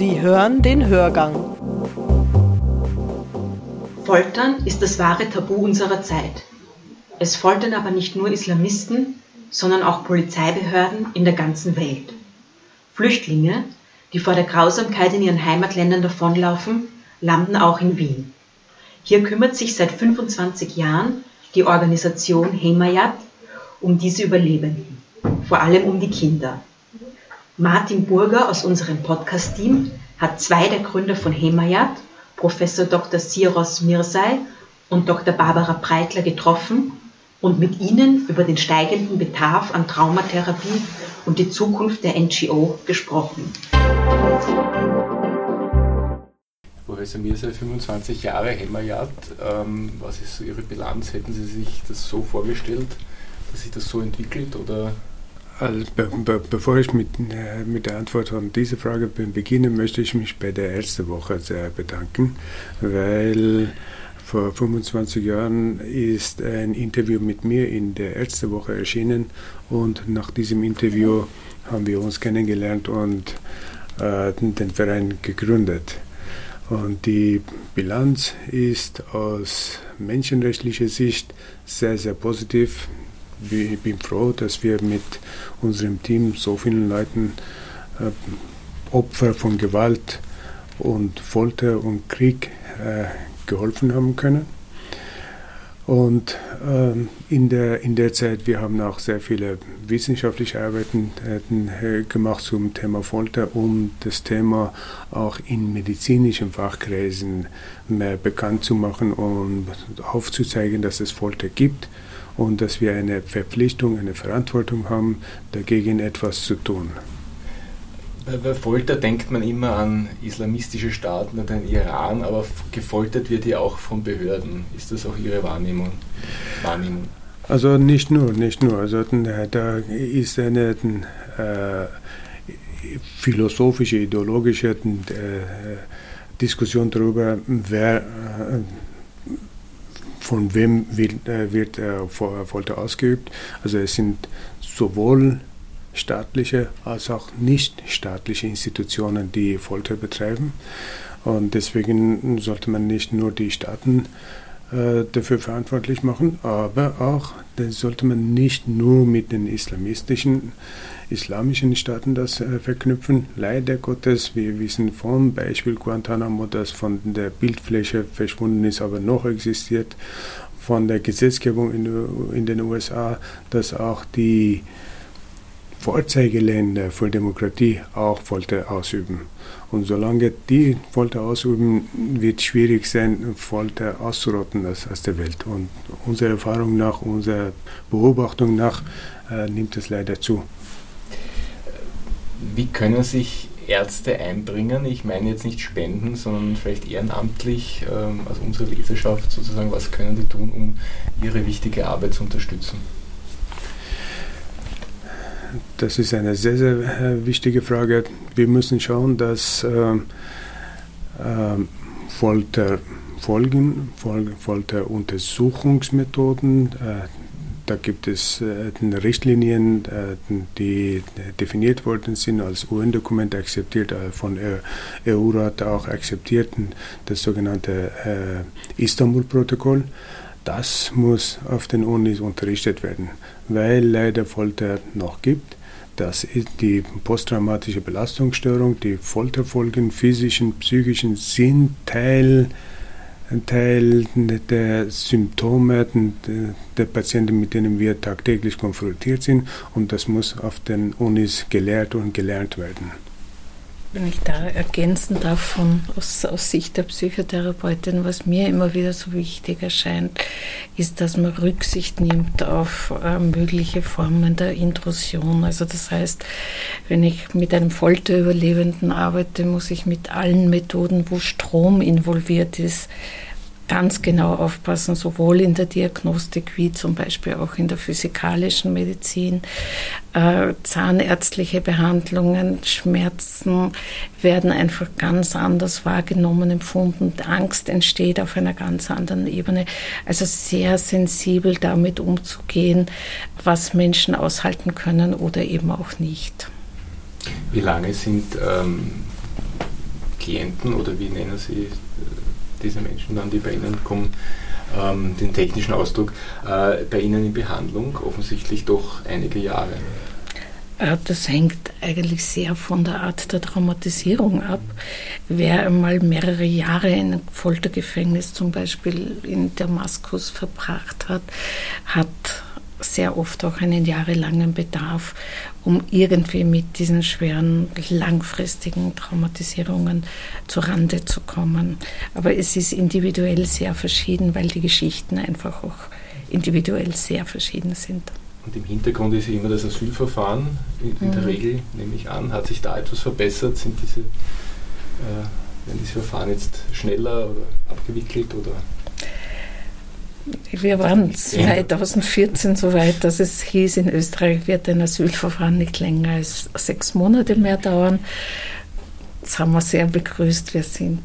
Sie hören den Hörgang. Foltern ist das wahre Tabu unserer Zeit. Es foltern aber nicht nur Islamisten, sondern auch Polizeibehörden in der ganzen Welt. Flüchtlinge, die vor der Grausamkeit in ihren Heimatländern davonlaufen, landen auch in Wien. Hier kümmert sich seit 25 Jahren die Organisation Hemayat um diese Überlebenden, vor allem um die Kinder. Martin Burger aus unserem Podcast-Team hat zwei der Gründer von Hemayat, Professor Dr. Siros Mirsay und Dr. Barbara Breitler getroffen und mit ihnen über den steigenden Bedarf an Traumatherapie und die Zukunft der NGO gesprochen. Professor Mirza, 25 Jahre Hemmerjad. Ähm, was ist Ihre Bilanz? Hätten Sie sich das so vorgestellt, dass sich das so entwickelt? Oder? Also, be be bevor ich mit, äh, mit der Antwort an diese Frage beginne, möchte ich mich bei der Ärztewoche sehr bedanken, weil vor 25 Jahren ist ein Interview mit mir in der Ärztewoche erschienen und nach diesem Interview haben wir uns kennengelernt und äh, den Verein gegründet. Und die Bilanz ist aus menschenrechtlicher Sicht sehr, sehr positiv. Ich bin froh, dass wir mit unserem Team so vielen Leuten äh, Opfer von Gewalt und Folter und Krieg äh, geholfen haben können. Und ähm, in, der, in der Zeit, wir haben auch sehr viele wissenschaftliche Arbeiten äh, gemacht zum Thema Folter, um das Thema auch in medizinischen Fachkreisen mehr bekannt zu machen und aufzuzeigen, dass es Folter gibt und dass wir eine Verpflichtung, eine Verantwortung haben, dagegen etwas zu tun. Bei Folter denkt man immer an islamistische Staaten und den Iran, aber gefoltert wird ja auch von Behörden. Ist das auch Ihre Wahrnehmung? Wahrnehmung? Also nicht nur, nicht nur. Also da ist eine äh, philosophische, ideologische äh, Diskussion darüber, wer äh, von wem wird, äh, wird äh, Folter ausgeübt. Also es sind sowohl staatliche als auch nicht staatliche Institutionen, die Folter betreiben. Und deswegen sollte man nicht nur die Staaten dafür verantwortlich machen, aber auch dann sollte man nicht nur mit den islamistischen, islamischen Staaten das äh, verknüpfen. Leider Gottes, wir wissen vom Beispiel Guantanamo, das von der Bildfläche verschwunden ist, aber noch existiert, von der Gesetzgebung in, in den USA, dass auch die Vorzeigeländer für Demokratie auch Folter ausüben. Und solange die Folter ausüben, wird es schwierig sein, Folter auszurotten aus, der Welt. Und unserer Erfahrung nach, unserer Beobachtung nach, äh, nimmt es leider zu. Wie können sich Ärzte einbringen? Ich meine jetzt nicht spenden, sondern vielleicht ehrenamtlich, ähm, also unsere Leserschaft sozusagen, was können die tun, um ihre wichtige Arbeit zu unterstützen? Das ist eine sehr, sehr äh, wichtige Frage. Wir müssen schauen, dass äh, äh, Folterfolgen, Fol Folteruntersuchungsmethoden, äh, da gibt es äh, Richtlinien, äh, die definiert worden sind, als UN-Dokument akzeptiert, von EU-Rat auch akzeptiert, das sogenannte Istanbul-Protokoll. Das muss auf den Unis unterrichtet werden, weil leider Folter noch gibt. Das ist die posttraumatische Belastungsstörung, die Folterfolgen, physischen, psychischen, sind Teil, Teil der Symptome der Patienten, mit denen wir tagtäglich konfrontiert sind. Und das muss auf den Unis gelehrt und gelernt werden. Wenn ich da ergänzen darf von, aus, aus, Sicht der Psychotherapeutin, was mir immer wieder so wichtig erscheint, ist, dass man Rücksicht nimmt auf äh, mögliche Formen der Intrusion. Also das heißt, wenn ich mit einem Folterüberlebenden arbeite, muss ich mit allen Methoden, wo Strom involviert ist, ganz genau aufpassen, sowohl in der Diagnostik wie zum Beispiel auch in der physikalischen Medizin. Äh, zahnärztliche Behandlungen, Schmerzen werden einfach ganz anders wahrgenommen, empfunden. Angst entsteht auf einer ganz anderen Ebene. Also sehr sensibel damit umzugehen, was Menschen aushalten können oder eben auch nicht. Wie lange sind ähm Klienten oder wie nennen Sie diese Menschen dann, die bei Ihnen kommen, ähm, den technischen Ausdruck, äh, bei Ihnen in Behandlung? Offensichtlich doch einige Jahre. Äh, das hängt eigentlich sehr von der Art der Traumatisierung ab. Wer einmal mehrere Jahre in einem Foltergefängnis zum Beispiel in Damaskus verbracht hat, hat sehr oft auch einen jahrelangen Bedarf, um irgendwie mit diesen schweren, langfristigen Traumatisierungen zu Rande zu kommen. Aber es ist individuell sehr verschieden, weil die Geschichten einfach auch individuell sehr verschieden sind. Und im Hintergrund ist immer das Asylverfahren in, in mhm. der Regel, nehme ich an. Hat sich da etwas verbessert? Sind diese, äh, werden diese Verfahren jetzt schneller oder abgewickelt? Oder? Wir waren 2014 so weit, dass es hieß, in Österreich wird ein Asylverfahren nicht länger als sechs Monate mehr dauern. Das haben wir sehr begrüßt. Wir sind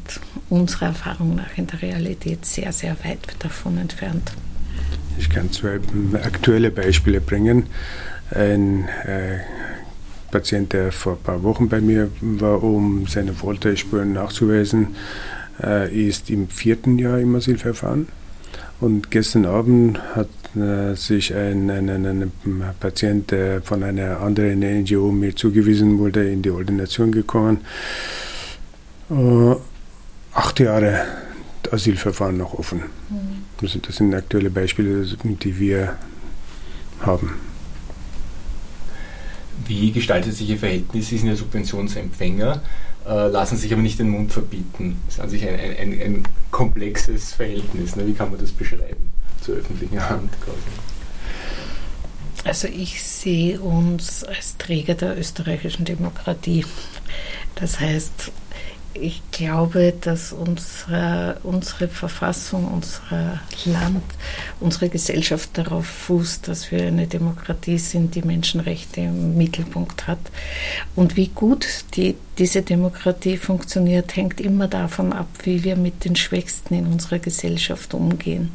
unserer Erfahrung nach in der Realität sehr, sehr weit davon entfernt. Ich kann zwei aktuelle Beispiele bringen. Ein äh, Patient, der vor ein paar Wochen bei mir war, um seine Folterspuren nachzuweisen, äh, ist im vierten Jahr im Asylverfahren. Und gestern Abend hat äh, sich ein, ein, ein, ein, Patient, der von einer anderen NGO mir zugewiesen wurde, in die Ordination gekommen. Äh, acht Jahre Asylverfahren noch offen. Mhm. Also das sind aktuelle Beispiele, die wir haben. Wie gestaltet sich Ihr Verhältnis? Sie sind ja Subventionsempfänger, äh, lassen sich aber nicht den Mund verbieten. Das ist an sich ein, ein, ein komplexes Verhältnis. Ne? Wie kann man das beschreiben zur öffentlichen Hand quasi? Also ich sehe uns als Träger der österreichischen Demokratie. Das heißt, ich glaube, dass unsere, unsere Verfassung, unser Land, unsere Gesellschaft darauf fußt, dass wir eine Demokratie sind, die Menschenrechte im Mittelpunkt hat. Und wie gut die, diese Demokratie funktioniert, hängt immer davon ab, wie wir mit den Schwächsten in unserer Gesellschaft umgehen.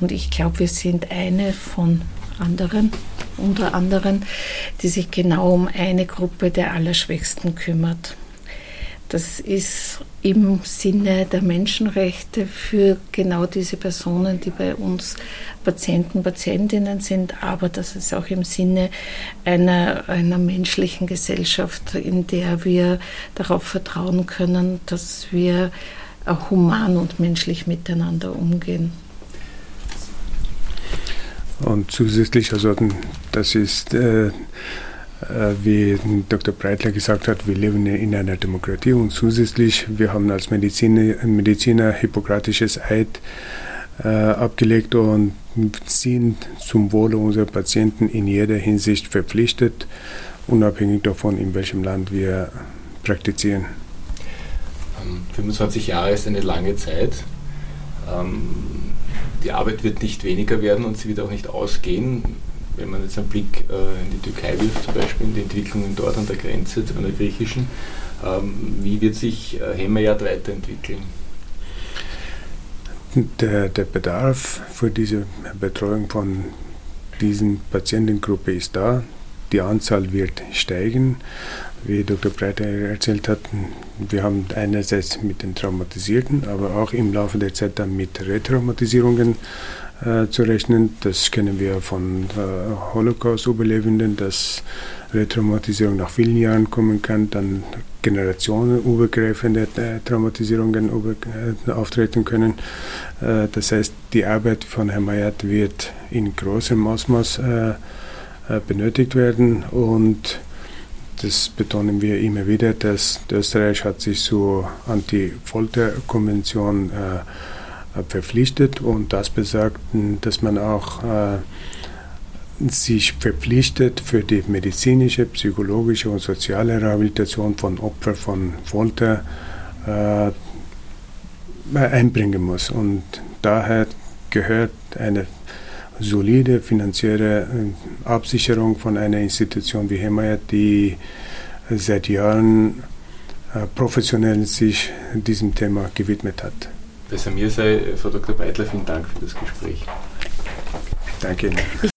Und ich glaube, wir sind eine von anderen, unter anderem, die sich genau um eine Gruppe der Allerschwächsten kümmert. Das ist im Sinne der Menschenrechte für genau diese Personen, die bei uns Patienten, Patientinnen sind, aber das ist auch im Sinne einer, einer menschlichen Gesellschaft, in der wir darauf vertrauen können, dass wir human und menschlich miteinander umgehen. Und zusätzlich, also das ist äh, wie Dr. Breitler gesagt hat, wir leben in einer Demokratie und zusätzlich, wir haben als Mediziner, Mediziner hippokratisches Eid äh, abgelegt und sind zum Wohle unserer Patienten in jeder Hinsicht verpflichtet, unabhängig davon, in welchem Land wir praktizieren. 25 ähm, Jahre ist eine lange Zeit. Ähm, die Arbeit wird nicht weniger werden und sie wird auch nicht ausgehen wenn man jetzt einen Blick äh, in die Türkei wirft, zum Beispiel in die Entwicklungen dort an der Grenze, an der griechischen, ähm, wie wird sich äh, Hemmerjad weiterentwickeln? Der, der Bedarf für diese Betreuung von diesen Patientengruppe ist da. Die Anzahl wird steigen. Wie Dr. Breiter erzählt hat, wir haben einerseits mit den Traumatisierten, aber auch im Laufe der Zeit dann mit Retraumatisierungen äh, zu rechnen. Das kennen wir von Holocaust-Überlebenden, dass Retraumatisierung nach vielen Jahren kommen kann, dann generationenübergreifende äh, Traumatisierungen äh, auftreten können. Das heißt, die Arbeit von Herrn Mayat wird in großem Ausmaß benötigt werden und das betonen wir immer wieder, dass Österreich hat sich zur Anti-Folter-Konvention äh, verpflichtet und das besagt, dass man auch äh, sich verpflichtet für die medizinische, psychologische und soziale Rehabilitation von Opfern von Folter äh, einbringen muss. Und daher gehört eine solide finanzielle äh, Absicherung von einer Institution wie Hemayat, die seit Jahren äh, professionell sich diesem Thema gewidmet hat. Besser mir sei, Frau Dr. Beitler, vielen Dank für das Gespräch. Danke Ihnen.